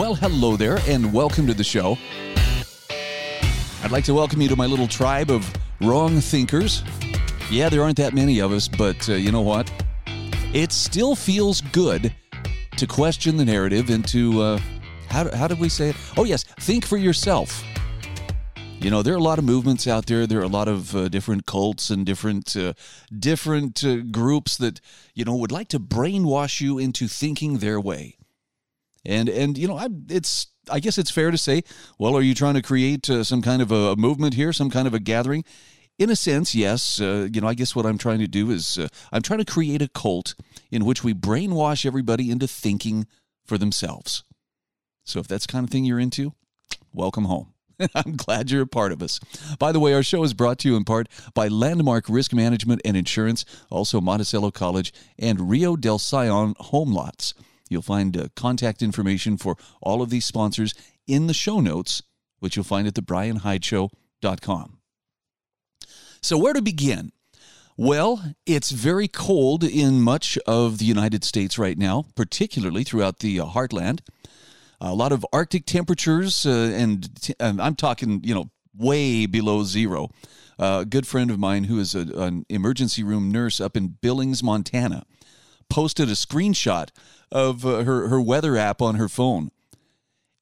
Well, hello there, and welcome to the show. I'd like to welcome you to my little tribe of wrong thinkers. Yeah, there aren't that many of us, but uh, you know what? It still feels good to question the narrative and to, uh, how, how did we say it? Oh, yes, think for yourself. You know, there are a lot of movements out there. There are a lot of uh, different cults and different uh, different uh, groups that you know would like to brainwash you into thinking their way. And and you know, I, it's I guess it's fair to say, well, are you trying to create uh, some kind of a movement here, some kind of a gathering? In a sense, yes. Uh, you know, I guess what I'm trying to do is uh, I'm trying to create a cult in which we brainwash everybody into thinking for themselves. So if that's the kind of thing you're into, welcome home. I'm glad you're a part of us. By the way, our show is brought to you in part by Landmark Risk Management and Insurance, also Monticello College, and Rio del Sion Home Lots. You'll find uh, contact information for all of these sponsors in the show notes, which you'll find at thebrianhydeshow.com. So, where to begin? Well, it's very cold in much of the United States right now, particularly throughout the uh, heartland. A lot of Arctic temperatures, uh, and I'm talking, you know, way below zero. Uh, a good friend of mine who is a, an emergency room nurse up in Billings, Montana, posted a screenshot of uh, her her weather app on her phone.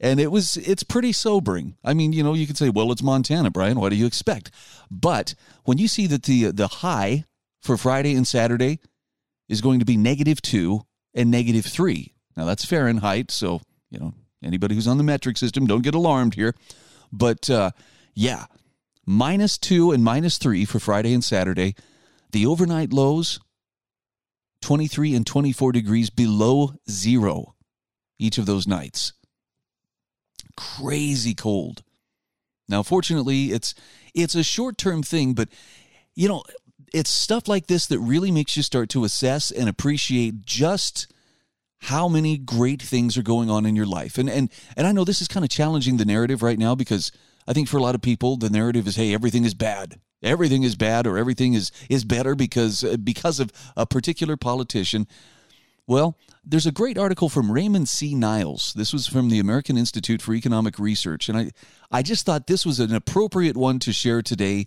And it was it's pretty sobering. I mean, you know, you could say, "Well, it's Montana, Brian. What do you expect?" But when you see that the the high for Friday and Saturday is going to be negative 2 and negative 3. Now that's Fahrenheit, so, you know, anybody who's on the metric system, don't get alarmed here. But uh, yeah, minus 2 and minus 3 for Friday and Saturday. The overnight lows 23 and 24 degrees below zero each of those nights. Crazy cold. Now, fortunately, it's it's a short-term thing, but you know, it's stuff like this that really makes you start to assess and appreciate just how many great things are going on in your life. And and and I know this is kind of challenging the narrative right now because I think for a lot of people the narrative is hey, everything is bad everything is bad or everything is is better because uh, because of a particular politician. Well, there's a great article from Raymond C. Niles. This was from the American Institute for Economic Research, and I I just thought this was an appropriate one to share today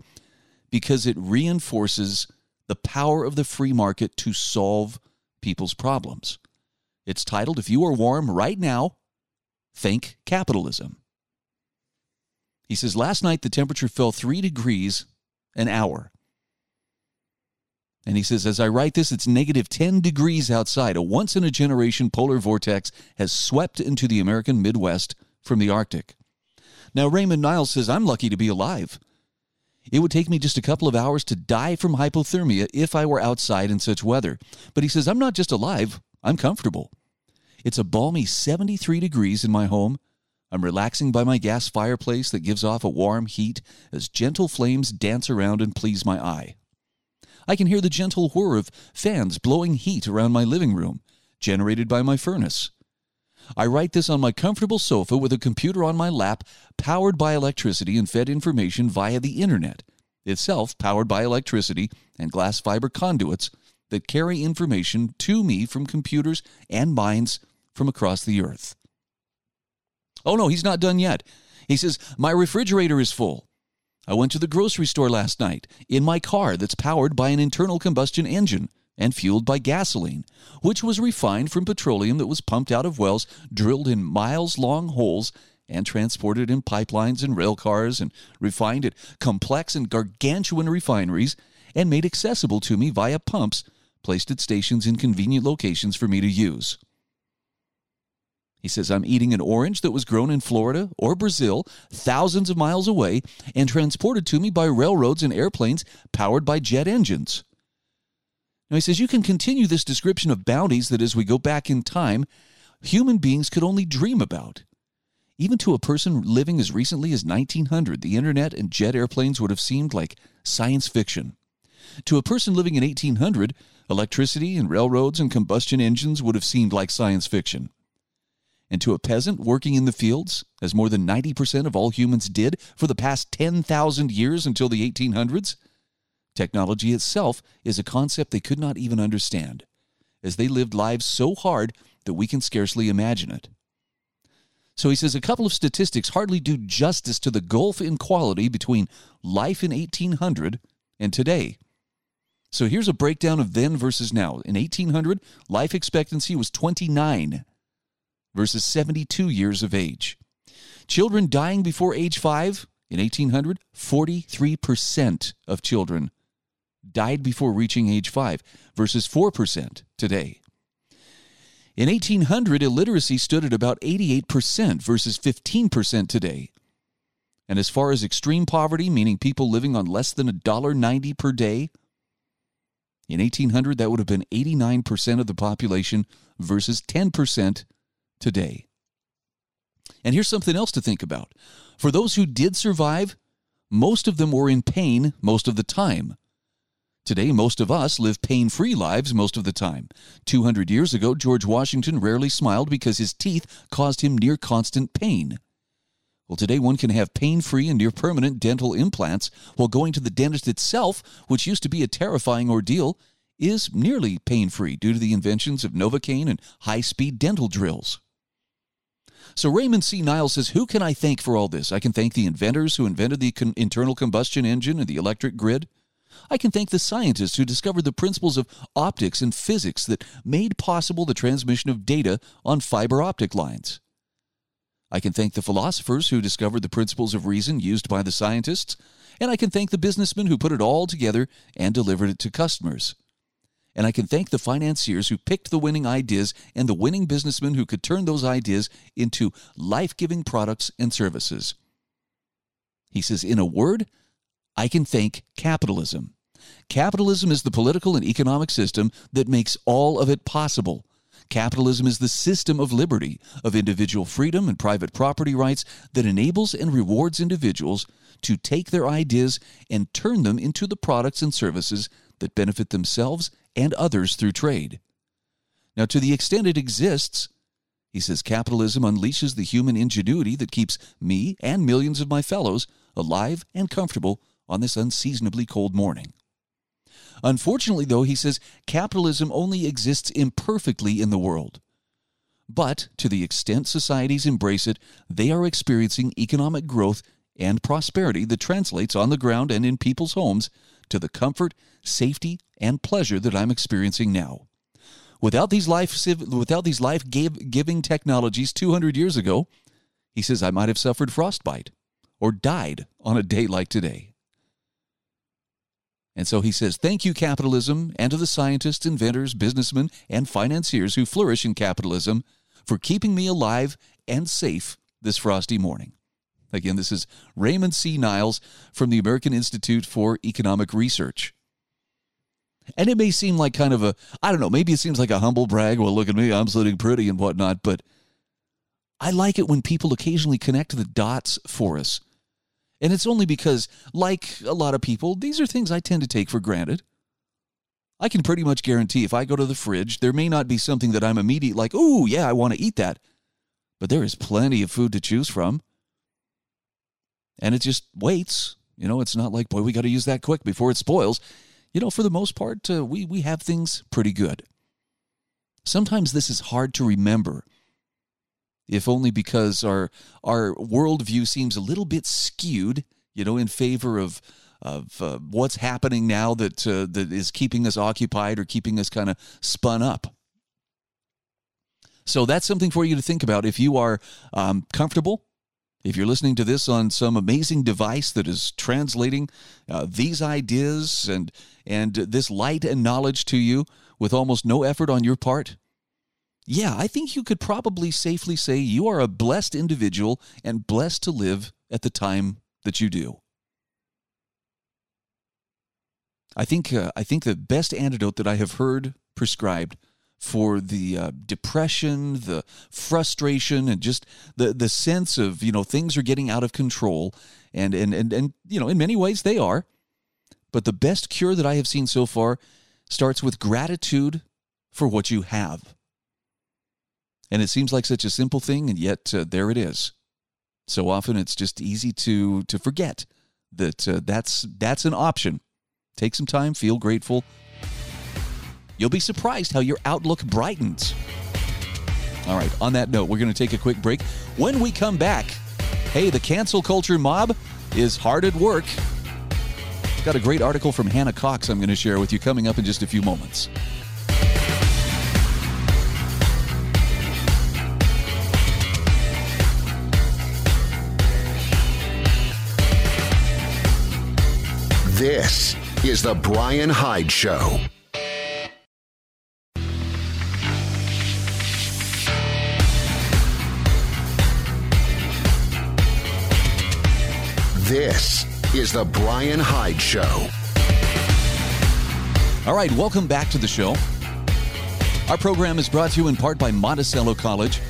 because it reinforces the power of the free market to solve people's problems. It's titled If You Are Warm Right Now, Thank Capitalism. He says last night the temperature fell 3 degrees an hour. And he says, as I write this, it's negative 10 degrees outside. A once in a generation polar vortex has swept into the American Midwest from the Arctic. Now, Raymond Niles says, I'm lucky to be alive. It would take me just a couple of hours to die from hypothermia if I were outside in such weather. But he says, I'm not just alive, I'm comfortable. It's a balmy 73 degrees in my home I'm relaxing by my gas fireplace that gives off a warm heat as gentle flames dance around and please my eye. I can hear the gentle whir of fans blowing heat around my living room, generated by my furnace. I write this on my comfortable sofa with a computer on my lap, powered by electricity and fed information via the internet, itself powered by electricity and glass fiber conduits that carry information to me from computers and minds from across the earth. Oh, no, he's not done yet. He says, My refrigerator is full. I went to the grocery store last night in my car that's powered by an internal combustion engine and fueled by gasoline, which was refined from petroleum that was pumped out of wells drilled in miles long holes and transported in pipelines and rail cars and refined at complex and gargantuan refineries and made accessible to me via pumps placed at stations in convenient locations for me to use. He says, I'm eating an orange that was grown in Florida or Brazil, thousands of miles away, and transported to me by railroads and airplanes powered by jet engines. Now he says you can continue this description of bounties that as we go back in time, human beings could only dream about. Even to a person living as recently as 1900, the internet and jet airplanes would have seemed like science fiction. To a person living in 1800, electricity and railroads and combustion engines would have seemed like science fiction. And to a peasant working in the fields, as more than 90% of all humans did for the past 10,000 years until the 1800s, technology itself is a concept they could not even understand, as they lived lives so hard that we can scarcely imagine it. So he says a couple of statistics hardly do justice to the gulf in quality between life in 1800 and today. So here's a breakdown of then versus now. In 1800, life expectancy was 29 versus 72 years of age. Children dying before age 5 in 1800, 43% of children died before reaching age 5 versus 4% today. In 1800, illiteracy stood at about 88% versus 15% today. And as far as extreme poverty, meaning people living on less than $1.90 per day, in 1800, that would have been 89% of the population versus 10% today. And here's something else to think about. For those who did survive, most of them were in pain most of the time. Today, most of us live pain free lives most of the time. 200 years ago, George Washington rarely smiled because his teeth caused him near constant pain. Well, today one can have pain free and near permanent dental implants, while going to the dentist itself, which used to be a terrifying ordeal, is nearly pain free due to the inventions of Novocaine and high speed dental drills. So Raymond C. Niles says, Who can I thank for all this? I can thank the inventors who invented the con- internal combustion engine and the electric grid. I can thank the scientists who discovered the principles of optics and physics that made possible the transmission of data on fiber optic lines. I can thank the philosophers who discovered the principles of reason used by the scientists, and I can thank the businessmen who put it all together and delivered it to customers. And I can thank the financiers who picked the winning ideas and the winning businessmen who could turn those ideas into life giving products and services. He says, in a word, I can thank capitalism. Capitalism is the political and economic system that makes all of it possible. Capitalism is the system of liberty, of individual freedom and private property rights that enables and rewards individuals to take their ideas and turn them into the products and services that benefit themselves and others through trade. Now, to the extent it exists, he says capitalism unleashes the human ingenuity that keeps me and millions of my fellows alive and comfortable on this unseasonably cold morning. Unfortunately, though, he says capitalism only exists imperfectly in the world. But to the extent societies embrace it, they are experiencing economic growth and prosperity that translates on the ground and in people's homes to the comfort, safety, and pleasure that I'm experiencing now. Without these life without these life giving technologies 200 years ago, he says I might have suffered frostbite or died on a day like today. And so he says, Thank you, capitalism, and to the scientists, inventors, businessmen, and financiers who flourish in capitalism for keeping me alive and safe this frosty morning. Again, this is Raymond C. Niles from the American Institute for Economic Research. And it may seem like kind of a, I don't know, maybe it seems like a humble brag. Well, look at me, I'm sitting pretty and whatnot. But I like it when people occasionally connect the dots for us and it's only because, like a lot of people, these are things I tend to take for granted. I can pretty much guarantee if I go to the fridge, there may not be something that I'm immediate like, oh, yeah, I want to eat that. But there is plenty of food to choose from. And it just waits. You know, it's not like, boy, we got to use that quick before it spoils. You know, for the most part, uh, we, we have things pretty good. Sometimes this is hard to remember if only because our our worldview seems a little bit skewed, you know, in favor of of uh, what's happening now that uh, that is keeping us occupied or keeping us kind of spun up. So that's something for you to think about if you are um, comfortable. If you're listening to this on some amazing device that is translating uh, these ideas and and this light and knowledge to you with almost no effort on your part, yeah, I think you could probably safely say you are a blessed individual and blessed to live at the time that you do. I think uh, I think the best antidote that I have heard prescribed for the uh, depression, the frustration, and just the the sense of you know things are getting out of control, and and and and you know in many ways they are, but the best cure that I have seen so far starts with gratitude for what you have. And it seems like such a simple thing, and yet uh, there it is. So often it's just easy to to forget that uh, that's that's an option. Take some time, feel grateful, You'll be surprised how your outlook brightens. All right, on that note, we're going to take a quick break. When we come back, hey, the cancel culture mob is hard at work. Got a great article from Hannah Cox I'm going to share with you coming up in just a few moments. This is The Brian Hyde Show. This is The Brian Hyde Show. All right, welcome back to the show. Our program is brought to you in part by Monticello College.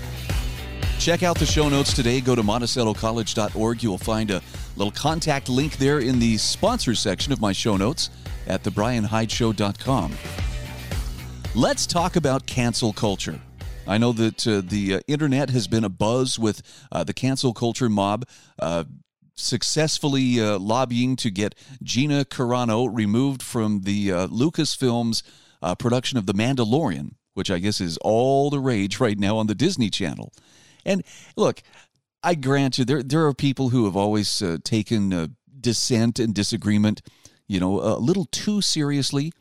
Check out the show notes today. Go to monticellocollege.org. You will find a little contact link there in the sponsors section of my show notes at thebrianhydeshow.com. Let's talk about cancel culture. I know that uh, the uh, internet has been a buzz with uh, the cancel culture mob uh, successfully uh, lobbying to get Gina Carano removed from the uh, Lucasfilms uh, production of The Mandalorian, which I guess is all the rage right now on the Disney Channel. And look, I grant you, there there are people who have always uh, taken uh, dissent and disagreement, you know, a little too seriously.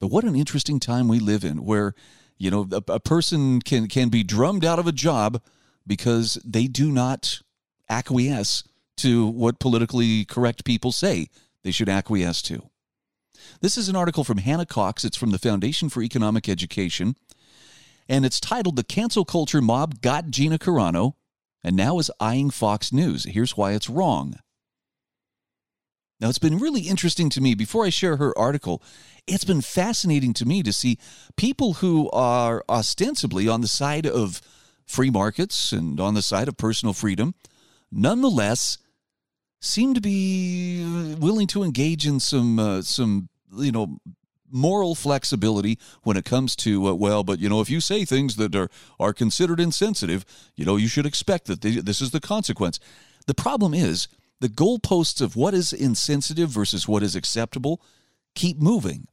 But what an interesting time we live in, where you know a, a person can can be drummed out of a job because they do not acquiesce to what politically correct people say they should acquiesce to. This is an article from Hannah Cox. It's from the Foundation for Economic Education, and it's titled The Cancel Culture Mob Got Gina Carano and Now is Eyeing Fox News. Here's why it's wrong. Now, it's been really interesting to me. Before I share her article, it's been fascinating to me to see people who are ostensibly on the side of free markets and on the side of personal freedom, nonetheless seem to be willing to engage in some uh, some you know moral flexibility when it comes to uh, well but you know if you say things that are are considered insensitive you know you should expect that they, this is the consequence. The problem is the goalposts of what is insensitive versus what is acceptable keep moving.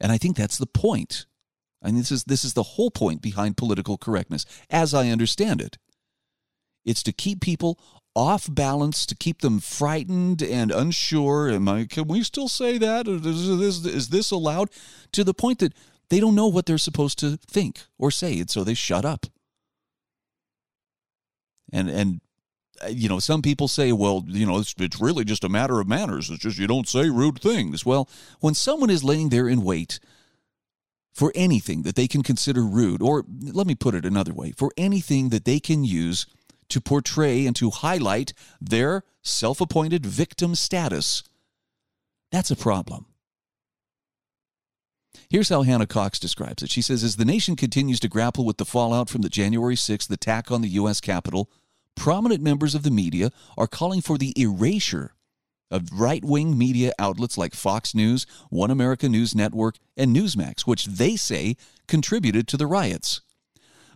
And i think that's the point. I mean, this is this is the whole point behind political correctness as i understand it. It's to keep people off balance to keep them frightened and unsure. Am I, can we still say that? Is this, is this allowed? To the point that they don't know what they're supposed to think or say, and so they shut up. And and uh, you know, some people say, well, you know, it's, it's really just a matter of manners. It's just you don't say rude things. Well, when someone is laying there in wait for anything that they can consider rude, or let me put it another way, for anything that they can use to portray and to highlight their self appointed victim status. That's a problem. Here's how Hannah Cox describes it. She says As the nation continues to grapple with the fallout from the January 6th attack on the U.S. Capitol, prominent members of the media are calling for the erasure of right wing media outlets like Fox News, One America News Network, and Newsmax, which they say contributed to the riots.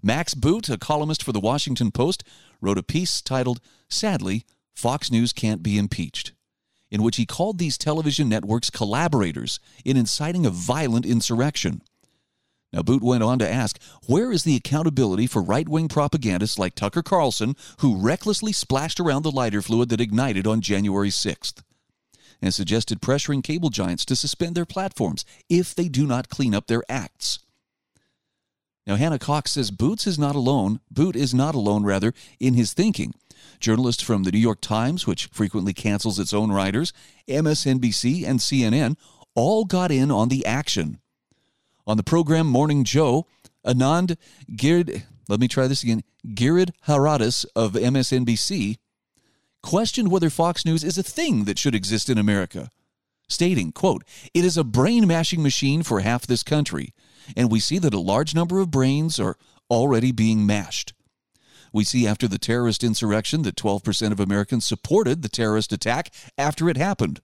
Max Boot, a columnist for the Washington Post, wrote a piece titled, Sadly, Fox News Can't Be Impeached, in which he called these television networks collaborators in inciting a violent insurrection. Now, Boot went on to ask, where is the accountability for right wing propagandists like Tucker Carlson, who recklessly splashed around the lighter fluid that ignited on January 6th? And suggested pressuring cable giants to suspend their platforms if they do not clean up their acts. Now, Hannah Cox says Boots is not alone. Boot is not alone, rather, in his thinking. Journalists from the New York Times, which frequently cancels its own writers, MSNBC, and CNN all got in on the action. On the program Morning Joe, Anand Girid, let me try this again, Girid Haradas of MSNBC questioned whether Fox News is a thing that should exist in America. stating, quote, It is a brain mashing machine for half this country, and we see that a large number of brains are already being mashed. We see after the terrorist insurrection that 12% of Americans supported the terrorist attack after it happened.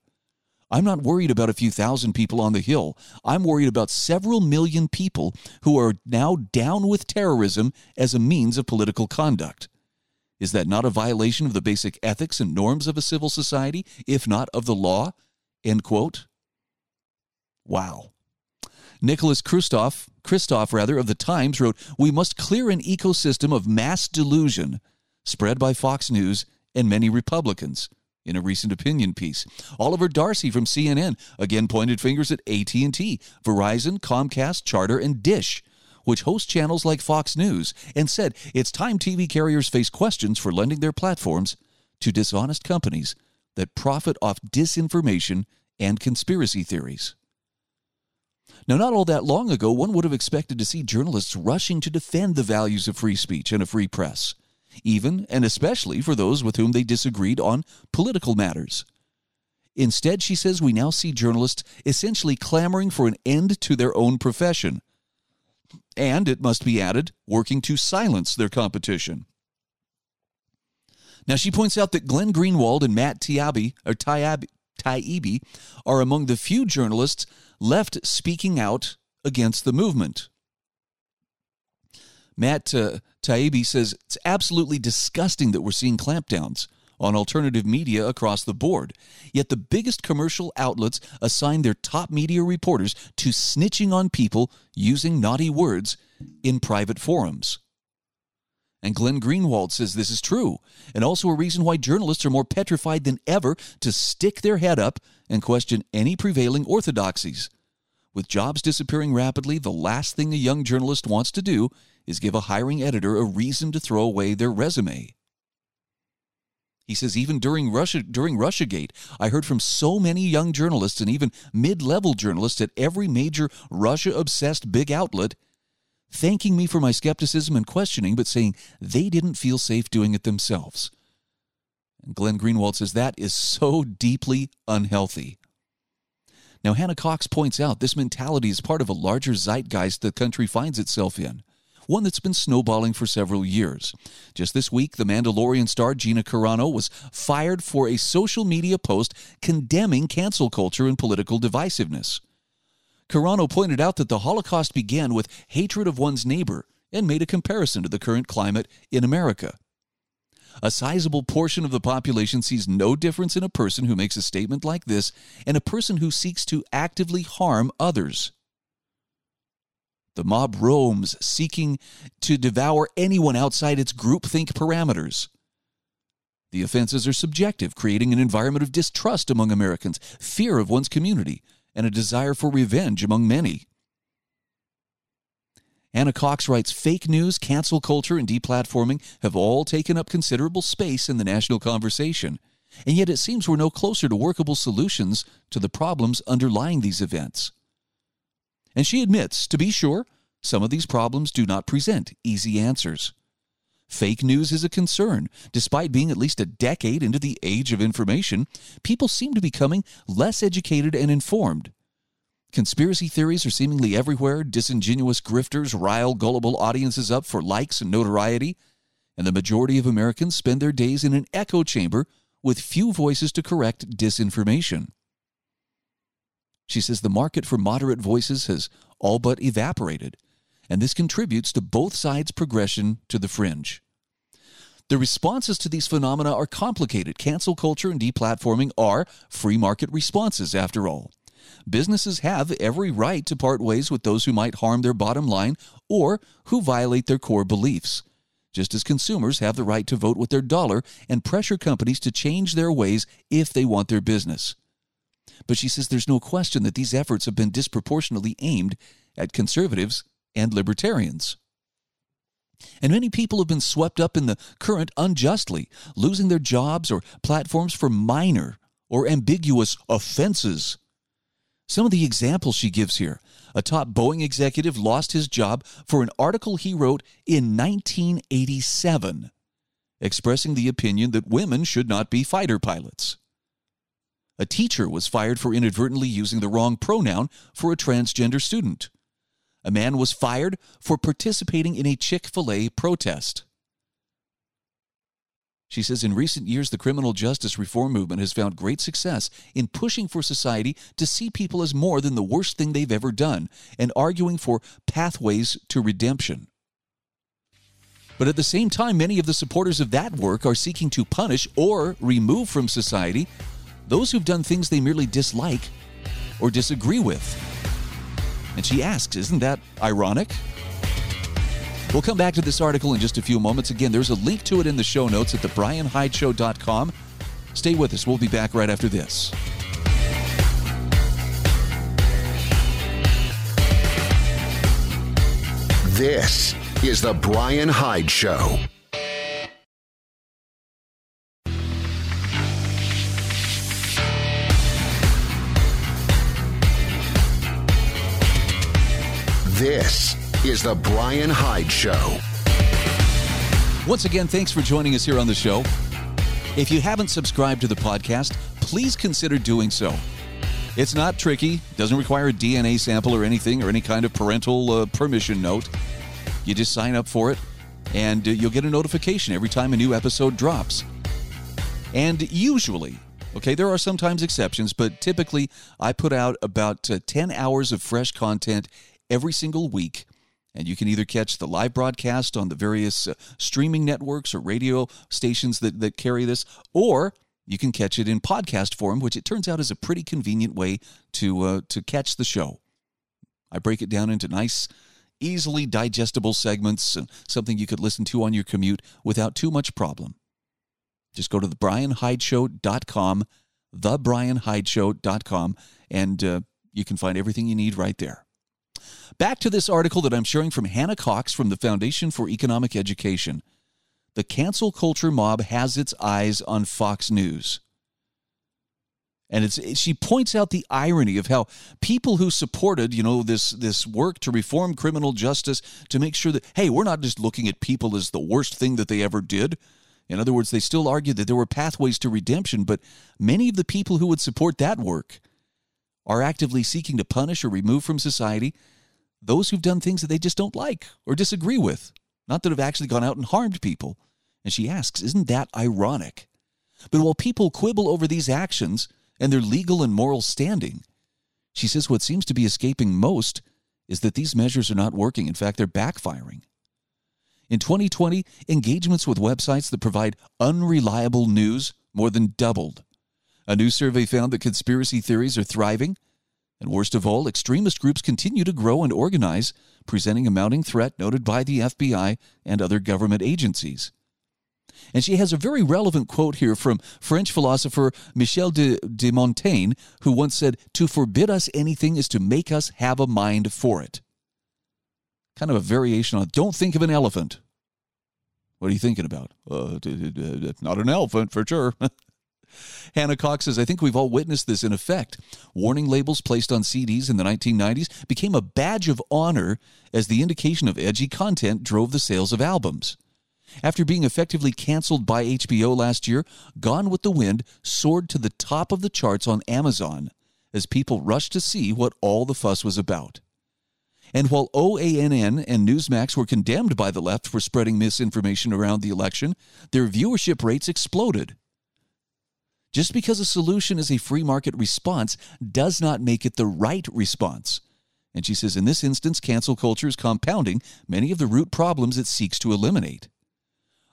I'm not worried about a few thousand people on the Hill. I'm worried about several million people who are now down with terrorism as a means of political conduct. Is that not a violation of the basic ethics and norms of a civil society, if not of the law? End quote. Wow. Nicholas Kristof, Kristof rather, of the Times wrote, We must clear an ecosystem of mass delusion spread by Fox News and many Republicans in a recent opinion piece. Oliver Darcy from CNN again pointed fingers at AT&T, Verizon, Comcast, Charter, and Dish, which host channels like Fox News, and said it's time TV carriers face questions for lending their platforms to dishonest companies that profit off disinformation and conspiracy theories. Now, not all that long ago, one would have expected to see journalists rushing to defend the values of free speech and a free press, even and especially for those with whom they disagreed on political matters. Instead, she says we now see journalists essentially clamoring for an end to their own profession. And, it must be added, working to silence their competition. Now, she points out that Glenn Greenwald and Matt Taibbi, or Taibbi, Taibbi are among the few journalists left speaking out against the movement. Matt uh, Taibbi says it's absolutely disgusting that we're seeing clampdowns on alternative media across the board. Yet the biggest commercial outlets assign their top media reporters to snitching on people using naughty words in private forums. And Glenn Greenwald says this is true, and also a reason why journalists are more petrified than ever to stick their head up and question any prevailing orthodoxies. With jobs disappearing rapidly, the last thing a young journalist wants to do is give a hiring editor a reason to throw away their resume. He says even during Russia during Russiagate, I heard from so many young journalists and even mid-level journalists at every major Russia-obsessed big outlet thanking me for my skepticism and questioning, but saying they didn't feel safe doing it themselves. And Glenn Greenwald says that is so deeply unhealthy. Now, Hannah Cox points out this mentality is part of a larger zeitgeist the country finds itself in, one that's been snowballing for several years. Just this week, the Mandalorian star Gina Carano was fired for a social media post condemning cancel culture and political divisiveness. Carano pointed out that the Holocaust began with hatred of one's neighbor and made a comparison to the current climate in America. A sizable portion of the population sees no difference in a person who makes a statement like this and a person who seeks to actively harm others. The mob roams, seeking to devour anyone outside its groupthink parameters. The offenses are subjective, creating an environment of distrust among Americans, fear of one's community, and a desire for revenge among many. Hannah Cox writes fake news, cancel culture, and deplatforming have all taken up considerable space in the national conversation, and yet it seems we're no closer to workable solutions to the problems underlying these events. And she admits, to be sure, some of these problems do not present easy answers. Fake news is a concern. Despite being at least a decade into the age of information, people seem to be becoming less educated and informed. Conspiracy theories are seemingly everywhere. Disingenuous grifters rile gullible audiences up for likes and notoriety. And the majority of Americans spend their days in an echo chamber with few voices to correct disinformation. She says the market for moderate voices has all but evaporated, and this contributes to both sides' progression to the fringe. The responses to these phenomena are complicated. Cancel culture and deplatforming are free market responses, after all. Businesses have every right to part ways with those who might harm their bottom line or who violate their core beliefs, just as consumers have the right to vote with their dollar and pressure companies to change their ways if they want their business. But she says there's no question that these efforts have been disproportionately aimed at conservatives and libertarians. And many people have been swept up in the current unjustly, losing their jobs or platforms for minor or ambiguous offenses. Some of the examples she gives here a top Boeing executive lost his job for an article he wrote in 1987 expressing the opinion that women should not be fighter pilots. A teacher was fired for inadvertently using the wrong pronoun for a transgender student. A man was fired for participating in a Chick fil A protest. She says in recent years, the criminal justice reform movement has found great success in pushing for society to see people as more than the worst thing they've ever done and arguing for pathways to redemption. But at the same time, many of the supporters of that work are seeking to punish or remove from society those who've done things they merely dislike or disagree with. And she asks, isn't that ironic? We'll come back to this article in just a few moments. Again, there's a link to it in the show notes at thebrianhydeshow.com. Stay with us. We'll be back right after this. This is The Brian Hyde Show. This is The Brian Hyde Show. Once again, thanks for joining us here on the show. If you haven't subscribed to the podcast, please consider doing so. It's not tricky, doesn't require a DNA sample or anything or any kind of parental uh, permission note. You just sign up for it and uh, you'll get a notification every time a new episode drops. And usually, okay, there are sometimes exceptions, but typically I put out about uh, 10 hours of fresh content every single week and you can either catch the live broadcast on the various uh, streaming networks or radio stations that, that carry this, or you can catch it in podcast form, which it turns out is a pretty convenient way to uh, to catch the show. I break it down into nice, easily digestible segments, and something you could listen to on your commute without too much problem. Just go to thebrianhydeshow.com, thebrianhydeshow.com, and uh, you can find everything you need right there. Back to this article that I'm sharing from Hannah Cox from the Foundation for Economic Education. The cancel culture mob has its eyes on Fox News. And it's she points out the irony of how people who supported, you know, this this work to reform criminal justice to make sure that hey, we're not just looking at people as the worst thing that they ever did. In other words, they still argue that there were pathways to redemption, but many of the people who would support that work are actively seeking to punish or remove from society those who've done things that they just don't like or disagree with, not that have actually gone out and harmed people. And she asks, Isn't that ironic? But while people quibble over these actions and their legal and moral standing, she says what seems to be escaping most is that these measures are not working. In fact, they're backfiring. In 2020, engagements with websites that provide unreliable news more than doubled. A new survey found that conspiracy theories are thriving and worst of all, extremist groups continue to grow and organize, presenting a mounting threat noted by the FBI and other government agencies. And she has a very relevant quote here from French philosopher Michel de, de Montaigne, who once said, To forbid us anything is to make us have a mind for it. Kind of a variation on, don't think of an elephant. What are you thinking about? Uh, not an elephant, for sure. Hannah Cox says, I think we've all witnessed this in effect. Warning labels placed on CDs in the 1990s became a badge of honor as the indication of edgy content drove the sales of albums. After being effectively canceled by HBO last year, Gone with the Wind soared to the top of the charts on Amazon as people rushed to see what all the fuss was about. And while OANN and Newsmax were condemned by the left for spreading misinformation around the election, their viewership rates exploded. Just because a solution is a free market response does not make it the right response. And she says in this instance, cancel culture is compounding many of the root problems it seeks to eliminate.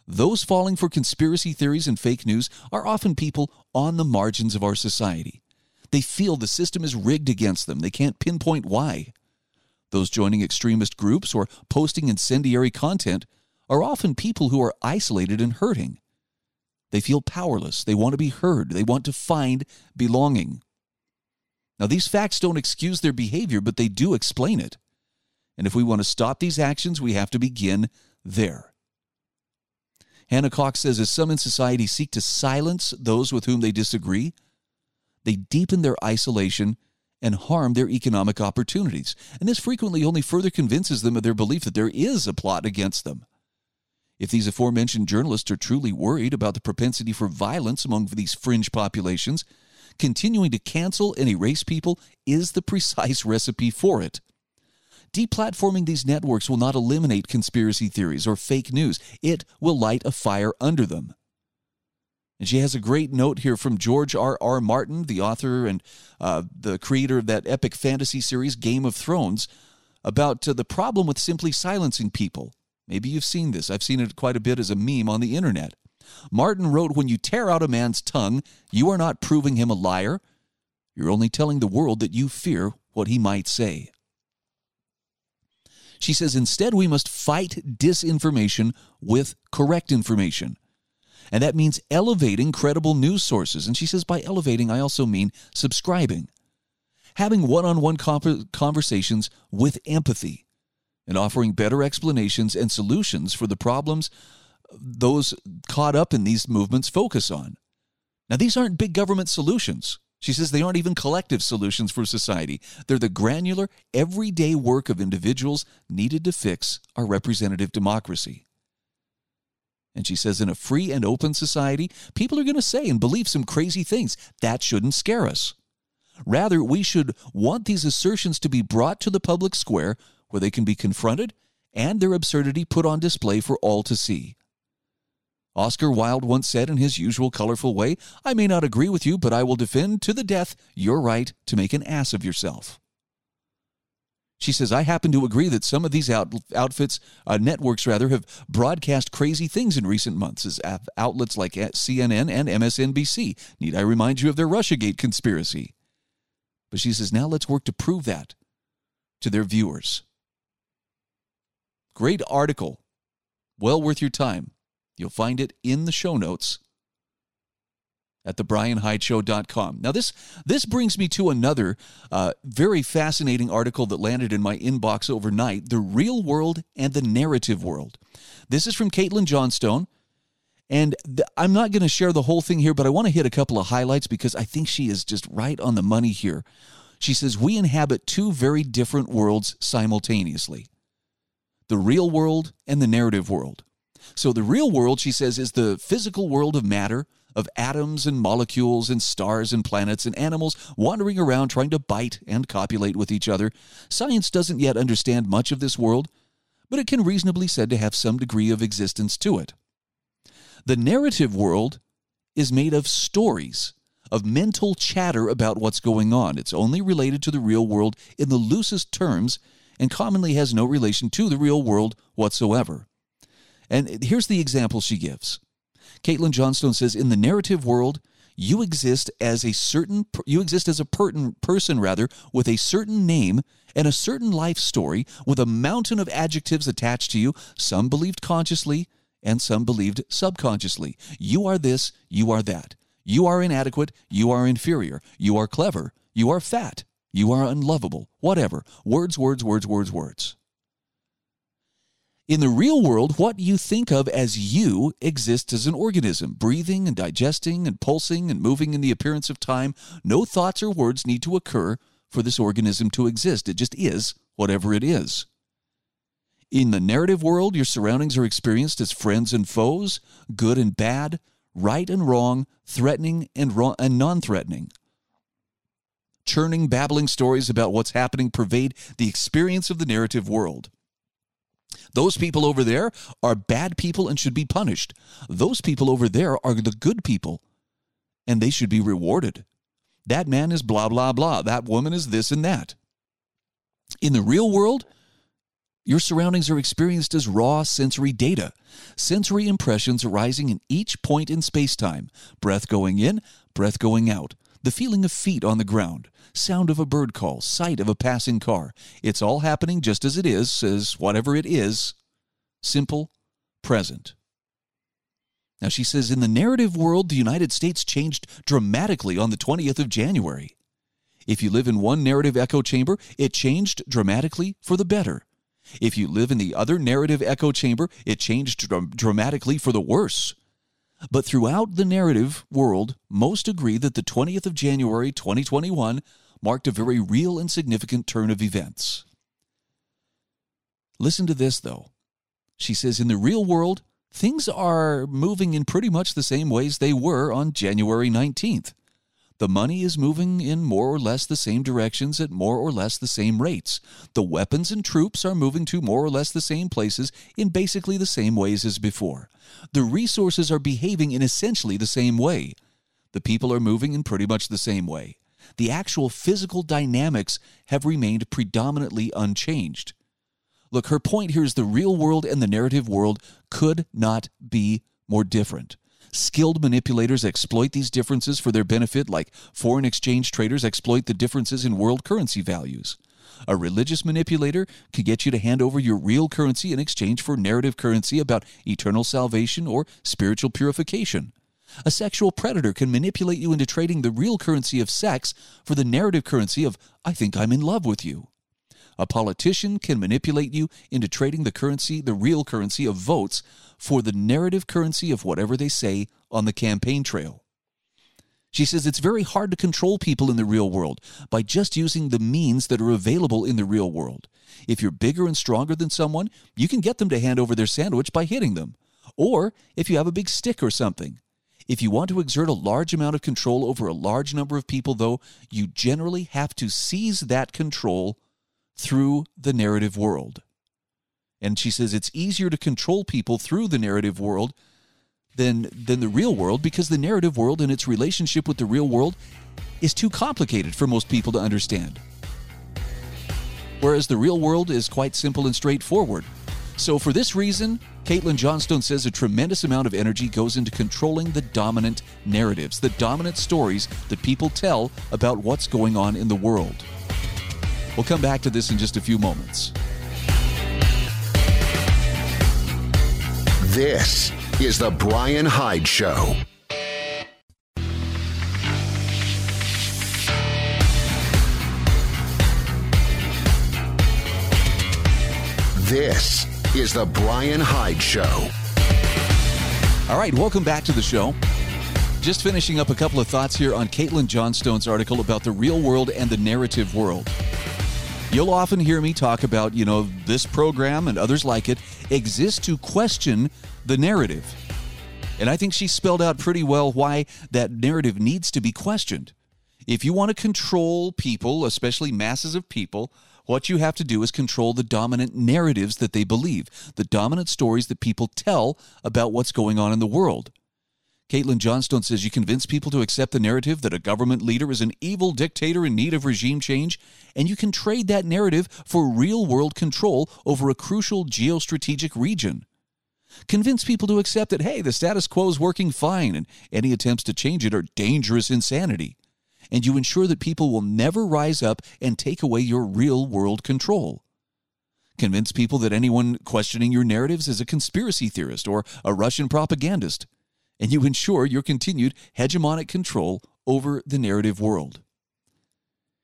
Those falling for conspiracy theories and fake news are often people on the margins of our society. They feel the system is rigged against them. They can't pinpoint why. Those joining extremist groups or posting incendiary content are often people who are isolated and hurting. They feel powerless. They want to be heard. They want to find belonging. Now, these facts don't excuse their behavior, but they do explain it. And if we want to stop these actions, we have to begin there. Hannah Cox says as some in society seek to silence those with whom they disagree, they deepen their isolation and harm their economic opportunities. And this frequently only further convinces them of their belief that there is a plot against them. If these aforementioned journalists are truly worried about the propensity for violence among these fringe populations, continuing to cancel and erase people is the precise recipe for it. Deplatforming these networks will not eliminate conspiracy theories or fake news, it will light a fire under them. And she has a great note here from George R. R. Martin, the author and uh, the creator of that epic fantasy series, Game of Thrones, about uh, the problem with simply silencing people. Maybe you've seen this. I've seen it quite a bit as a meme on the internet. Martin wrote When you tear out a man's tongue, you are not proving him a liar. You're only telling the world that you fear what he might say. She says instead, we must fight disinformation with correct information. And that means elevating credible news sources. And she says, by elevating, I also mean subscribing. Having one on one conversations with empathy and offering better explanations and solutions for the problems those caught up in these movements focus on. Now, these aren't big government solutions. She says they aren't even collective solutions for society. They're the granular, everyday work of individuals needed to fix our representative democracy. And she says, in a free and open society, people are going to say and believe some crazy things. That shouldn't scare us. Rather, we should want these assertions to be brought to the public square where they can be confronted and their absurdity put on display for all to see. Oscar Wilde once said in his usual colorful way, I may not agree with you, but I will defend to the death your right to make an ass of yourself. She says, I happen to agree that some of these out, outfits, uh, networks rather, have broadcast crazy things in recent months as outlets like CNN and MSNBC. Need I remind you of their Russiagate conspiracy? But she says, now let's work to prove that to their viewers. Great article. Well worth your time. You'll find it in the show notes at thebrianhydeshow.com. Now, this this brings me to another uh, very fascinating article that landed in my inbox overnight: the real world and the narrative world. This is from Caitlin Johnstone, and th- I'm not going to share the whole thing here, but I want to hit a couple of highlights because I think she is just right on the money here. She says we inhabit two very different worlds simultaneously: the real world and the narrative world. So the real world, she says, is the physical world of matter, of atoms and molecules and stars and planets and animals wandering around trying to bite and copulate with each other. Science doesn't yet understand much of this world, but it can reasonably said to have some degree of existence to it. The narrative world is made of stories, of mental chatter about what's going on. It's only related to the real world in the loosest terms and commonly has no relation to the real world whatsoever. And here's the example she gives. Caitlin Johnstone says, in the narrative world, you exist as a certain you exist as a per- person rather with a certain name and a certain life story with a mountain of adjectives attached to you some believed consciously and some believed subconsciously you are this you are that you are inadequate you are inferior you are clever you are fat you are unlovable whatever words words words words words in the real world, what you think of as you exists as an organism, breathing and digesting and pulsing and moving in the appearance of time. No thoughts or words need to occur for this organism to exist. It just is whatever it is. In the narrative world, your surroundings are experienced as friends and foes, good and bad, right and wrong, threatening and, wrong, and non threatening. Churning, babbling stories about what's happening pervade the experience of the narrative world. Those people over there are bad people and should be punished. Those people over there are the good people and they should be rewarded. That man is blah, blah, blah. That woman is this and that. In the real world, your surroundings are experienced as raw sensory data, sensory impressions arising in each point in space time, breath going in, breath going out, the feeling of feet on the ground, sound of a bird call, sight of a passing car. It's all happening just as it is, as whatever it is, simple, present. Now, she says, in the narrative world, the United States changed dramatically on the 20th of January. If you live in one narrative echo chamber, it changed dramatically for the better. If you live in the other narrative echo chamber, it changed dr- dramatically for the worse. But throughout the narrative world, most agree that the 20th of January 2021 marked a very real and significant turn of events. Listen to this, though. She says, in the real world, things are moving in pretty much the same ways they were on January 19th. The money is moving in more or less the same directions at more or less the same rates. The weapons and troops are moving to more or less the same places in basically the same ways as before. The resources are behaving in essentially the same way. The people are moving in pretty much the same way. The actual physical dynamics have remained predominantly unchanged. Look, her point here is the real world and the narrative world could not be more different. Skilled manipulators exploit these differences for their benefit, like foreign exchange traders exploit the differences in world currency values. A religious manipulator can get you to hand over your real currency in exchange for narrative currency about eternal salvation or spiritual purification. A sexual predator can manipulate you into trading the real currency of sex for the narrative currency of, I think I'm in love with you. A politician can manipulate you into trading the currency, the real currency of votes, for the narrative currency of whatever they say on the campaign trail. She says it's very hard to control people in the real world by just using the means that are available in the real world. If you're bigger and stronger than someone, you can get them to hand over their sandwich by hitting them. Or if you have a big stick or something. If you want to exert a large amount of control over a large number of people, though, you generally have to seize that control through the narrative world. And she says it's easier to control people through the narrative world than than the real world because the narrative world and its relationship with the real world is too complicated for most people to understand. Whereas the real world is quite simple and straightforward. So for this reason, Caitlin Johnstone says a tremendous amount of energy goes into controlling the dominant narratives, the dominant stories that people tell about what's going on in the world. We'll come back to this in just a few moments. This is The Brian Hyde Show. This is The Brian Hyde Show. All right, welcome back to the show. Just finishing up a couple of thoughts here on Caitlin Johnstone's article about the real world and the narrative world. You'll often hear me talk about, you know, this program and others like it exist to question the narrative. And I think she spelled out pretty well why that narrative needs to be questioned. If you want to control people, especially masses of people, what you have to do is control the dominant narratives that they believe, the dominant stories that people tell about what's going on in the world. Caitlin Johnstone says you convince people to accept the narrative that a government leader is an evil dictator in need of regime change, and you can trade that narrative for real world control over a crucial geostrategic region. Convince people to accept that, hey, the status quo is working fine, and any attempts to change it are dangerous insanity. And you ensure that people will never rise up and take away your real world control. Convince people that anyone questioning your narratives is a conspiracy theorist or a Russian propagandist and you ensure your continued hegemonic control over the narrative world.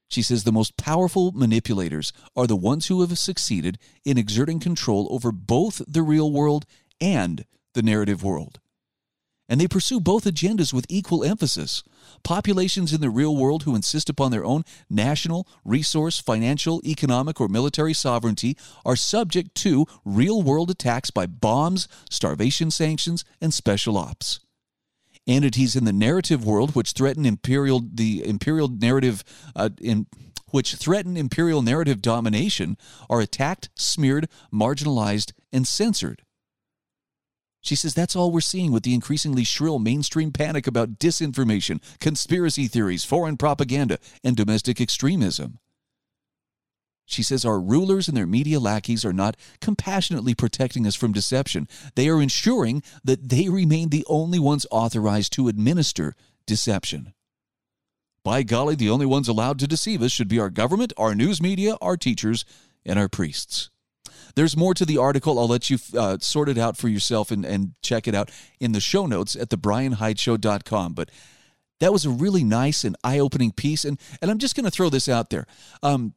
She says the most powerful manipulators are the ones who have succeeded in exerting control over both the real world and the narrative world. And they pursue both agendas with equal emphasis. Populations in the real world who insist upon their own national, resource, financial, economic, or military sovereignty are subject to real world attacks by bombs, starvation sanctions, and special ops entities in the narrative world which threaten imperial the imperial narrative uh, in which threaten imperial narrative domination are attacked, smeared, marginalized, and censored. She says that's all we're seeing with the increasingly shrill mainstream panic about disinformation, conspiracy theories, foreign propaganda, and domestic extremism. She says our rulers and their media lackeys are not compassionately protecting us from deception. They are ensuring that they remain the only ones authorized to administer deception. By golly, the only ones allowed to deceive us should be our government, our news media, our teachers, and our priests. There's more to the article. I'll let you uh, sort it out for yourself and, and check it out in the show notes at thebrianhydeshow.com. But that was a really nice and eye-opening piece. And, and I'm just going to throw this out there. Um,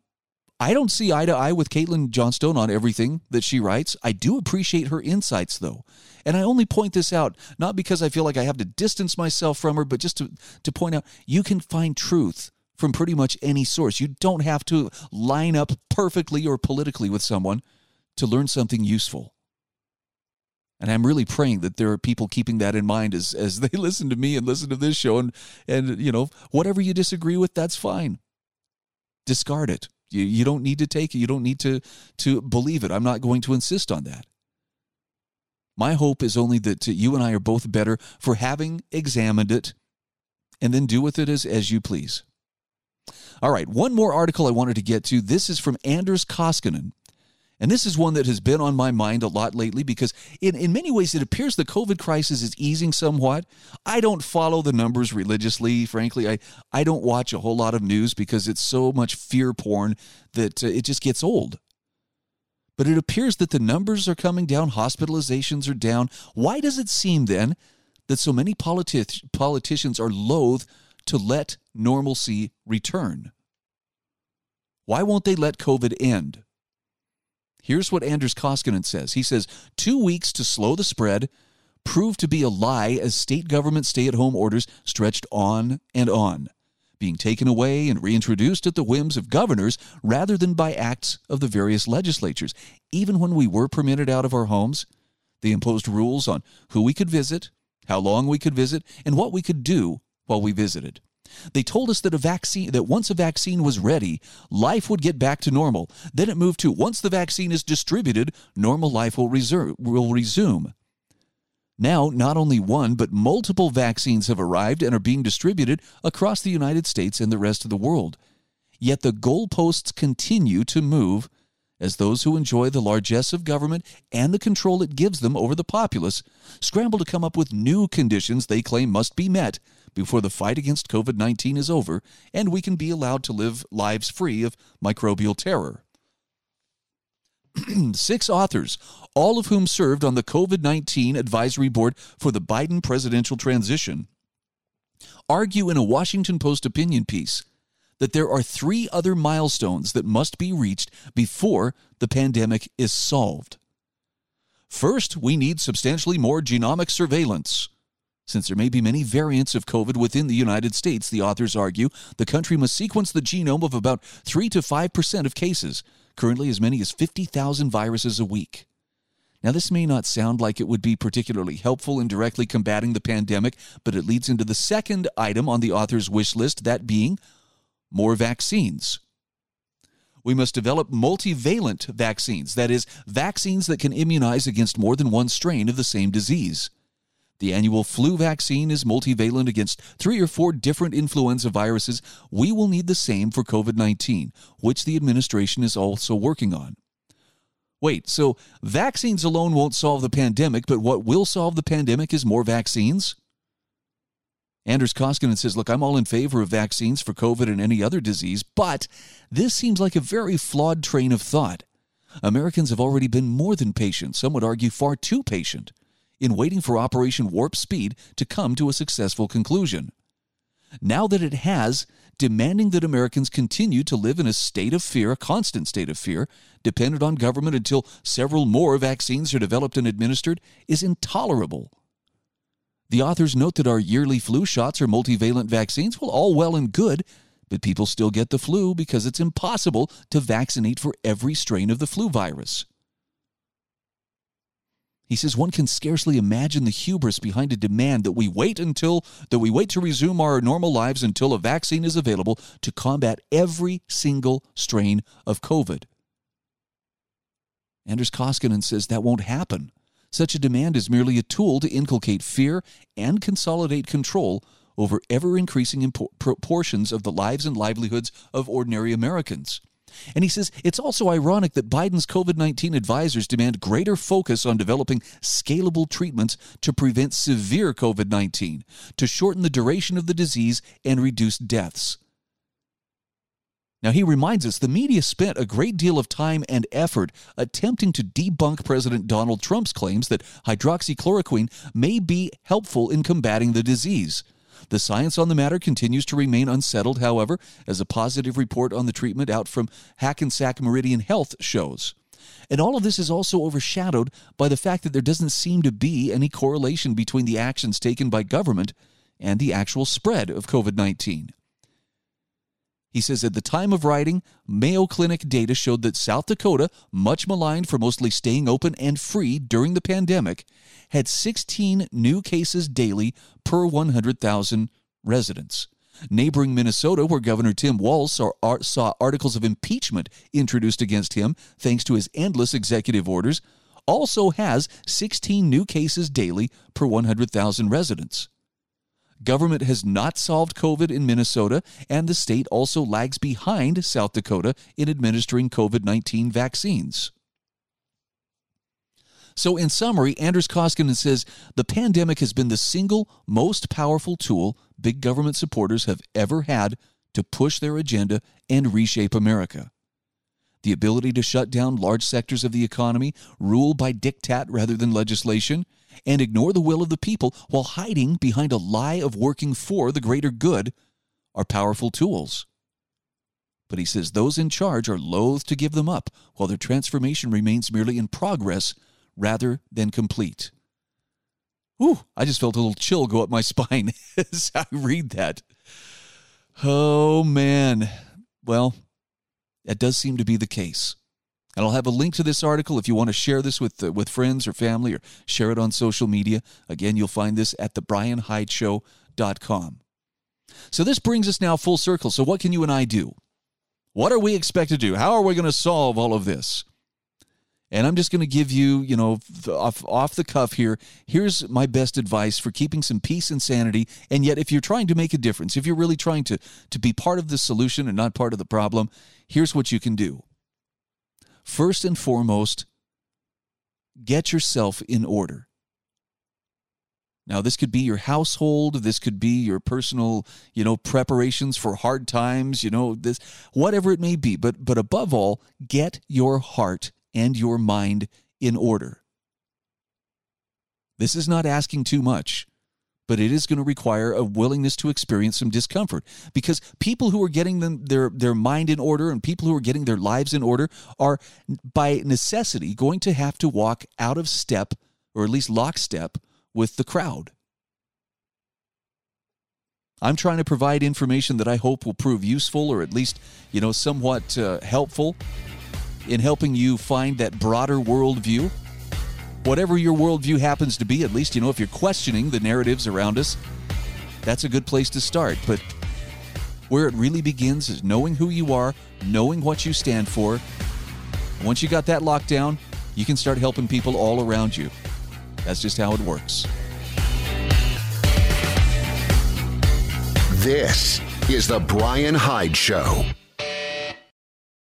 I don't see eye to eye with Caitlin Johnstone on everything that she writes. I do appreciate her insights, though. And I only point this out not because I feel like I have to distance myself from her, but just to, to point out you can find truth from pretty much any source. You don't have to line up perfectly or politically with someone to learn something useful. And I'm really praying that there are people keeping that in mind as, as they listen to me and listen to this show. And, and, you know, whatever you disagree with, that's fine. Discard it. You, you don't need to take it. You don't need to, to believe it. I'm not going to insist on that. My hope is only that you and I are both better for having examined it and then do with it as, as you please. All right, one more article I wanted to get to. This is from Anders Koskinen. And this is one that has been on my mind a lot lately because, in, in many ways, it appears the COVID crisis is easing somewhat. I don't follow the numbers religiously, frankly. I, I don't watch a whole lot of news because it's so much fear porn that uh, it just gets old. But it appears that the numbers are coming down, hospitalizations are down. Why does it seem then that so many politi- politicians are loath to let normalcy return? Why won't they let COVID end? Here's what Anders Koskinen says. He says, two weeks to slow the spread proved to be a lie as state government stay at home orders stretched on and on, being taken away and reintroduced at the whims of governors rather than by acts of the various legislatures. Even when we were permitted out of our homes, they imposed rules on who we could visit, how long we could visit, and what we could do while we visited. They told us that a vaccine that once a vaccine was ready, life would get back to normal. Then it moved to once the vaccine is distributed, normal life will, reserve, will resume. Now, not only one, but multiple vaccines have arrived and are being distributed across the United States and the rest of the world. Yet the goalposts continue to move as those who enjoy the largesse of government and the control it gives them over the populace scramble to come up with new conditions they claim must be met before the fight against COVID 19 is over and we can be allowed to live lives free of microbial terror. Six authors, all of whom served on the COVID 19 advisory board for the Biden presidential transition, argue in a Washington Post opinion piece that there are three other milestones that must be reached before the pandemic is solved. First, we need substantially more genomic surveillance. Since there may be many variants of COVID within the United States, the authors argue, the country must sequence the genome of about 3 to 5% of cases, currently as many as 50,000 viruses a week. Now, this may not sound like it would be particularly helpful in directly combating the pandemic, but it leads into the second item on the author's wish list, that being more vaccines. We must develop multivalent vaccines, that is, vaccines that can immunize against more than one strain of the same disease. The annual flu vaccine is multivalent against three or four different influenza viruses. We will need the same for COVID 19, which the administration is also working on. Wait, so vaccines alone won't solve the pandemic, but what will solve the pandemic is more vaccines? Anders Koskinen says, Look, I'm all in favor of vaccines for COVID and any other disease, but this seems like a very flawed train of thought. Americans have already been more than patient, some would argue far too patient in waiting for Operation Warp Speed to come to a successful conclusion. Now that it has, demanding that Americans continue to live in a state of fear, a constant state of fear, dependent on government until several more vaccines are developed and administered, is intolerable. The authors note that our yearly flu shots or multivalent vaccines, well, all well and good, but people still get the flu because it's impossible to vaccinate for every strain of the flu virus. He says one can scarcely imagine the hubris behind a demand that we wait until that we wait to resume our normal lives until a vaccine is available to combat every single strain of COVID. Anders Koskinen says that won't happen. Such a demand is merely a tool to inculcate fear and consolidate control over ever increasing proportions of the lives and livelihoods of ordinary Americans. And he says it's also ironic that Biden's COVID 19 advisors demand greater focus on developing scalable treatments to prevent severe COVID 19, to shorten the duration of the disease and reduce deaths. Now, he reminds us the media spent a great deal of time and effort attempting to debunk President Donald Trump's claims that hydroxychloroquine may be helpful in combating the disease. The science on the matter continues to remain unsettled, however, as a positive report on the treatment out from Hackensack Meridian Health shows. And all of this is also overshadowed by the fact that there doesn't seem to be any correlation between the actions taken by government and the actual spread of COVID 19. He says at the time of writing, Mayo Clinic data showed that South Dakota, much maligned for mostly staying open and free during the pandemic, had 16 new cases daily per 100,000 residents. Neighboring Minnesota, where Governor Tim Walz saw, saw articles of impeachment introduced against him thanks to his endless executive orders, also has 16 new cases daily per 100,000 residents. Government has not solved COVID in Minnesota, and the state also lags behind South Dakota in administering COVID 19 vaccines. So, in summary, Anders Koskinen says the pandemic has been the single most powerful tool big government supporters have ever had to push their agenda and reshape America. The ability to shut down large sectors of the economy, rule by diktat rather than legislation, and ignore the will of the people while hiding behind a lie of working for the greater good are powerful tools. But he says those in charge are loath to give them up while their transformation remains merely in progress rather than complete. Ooh, I just felt a little chill go up my spine as I read that. Oh, man. Well, that does seem to be the case. And I'll have a link to this article if you want to share this with uh, with friends or family or share it on social media. Again, you'll find this at thebrianhydeshow.com. So this brings us now full circle. So what can you and I do? What are we expected to do? How are we going to solve all of this? And I'm just going to give you, you know, off, off the cuff here. Here's my best advice for keeping some peace and sanity. And yet, if you're trying to make a difference, if you're really trying to, to be part of the solution and not part of the problem, here's what you can do. First and foremost, get yourself in order. Now, this could be your household. This could be your personal, you know, preparations for hard times. You know, this whatever it may be. But but above all, get your heart and your mind in order. This is not asking too much, but it is going to require a willingness to experience some discomfort because people who are getting them their their mind in order and people who are getting their lives in order are by necessity going to have to walk out of step or at least lockstep with the crowd. I'm trying to provide information that I hope will prove useful or at least, you know, somewhat uh, helpful in helping you find that broader worldview. Whatever your worldview happens to be, at least, you know, if you're questioning the narratives around us, that's a good place to start. But where it really begins is knowing who you are, knowing what you stand for. Once you got that locked down, you can start helping people all around you. That's just how it works. This is The Brian Hyde Show.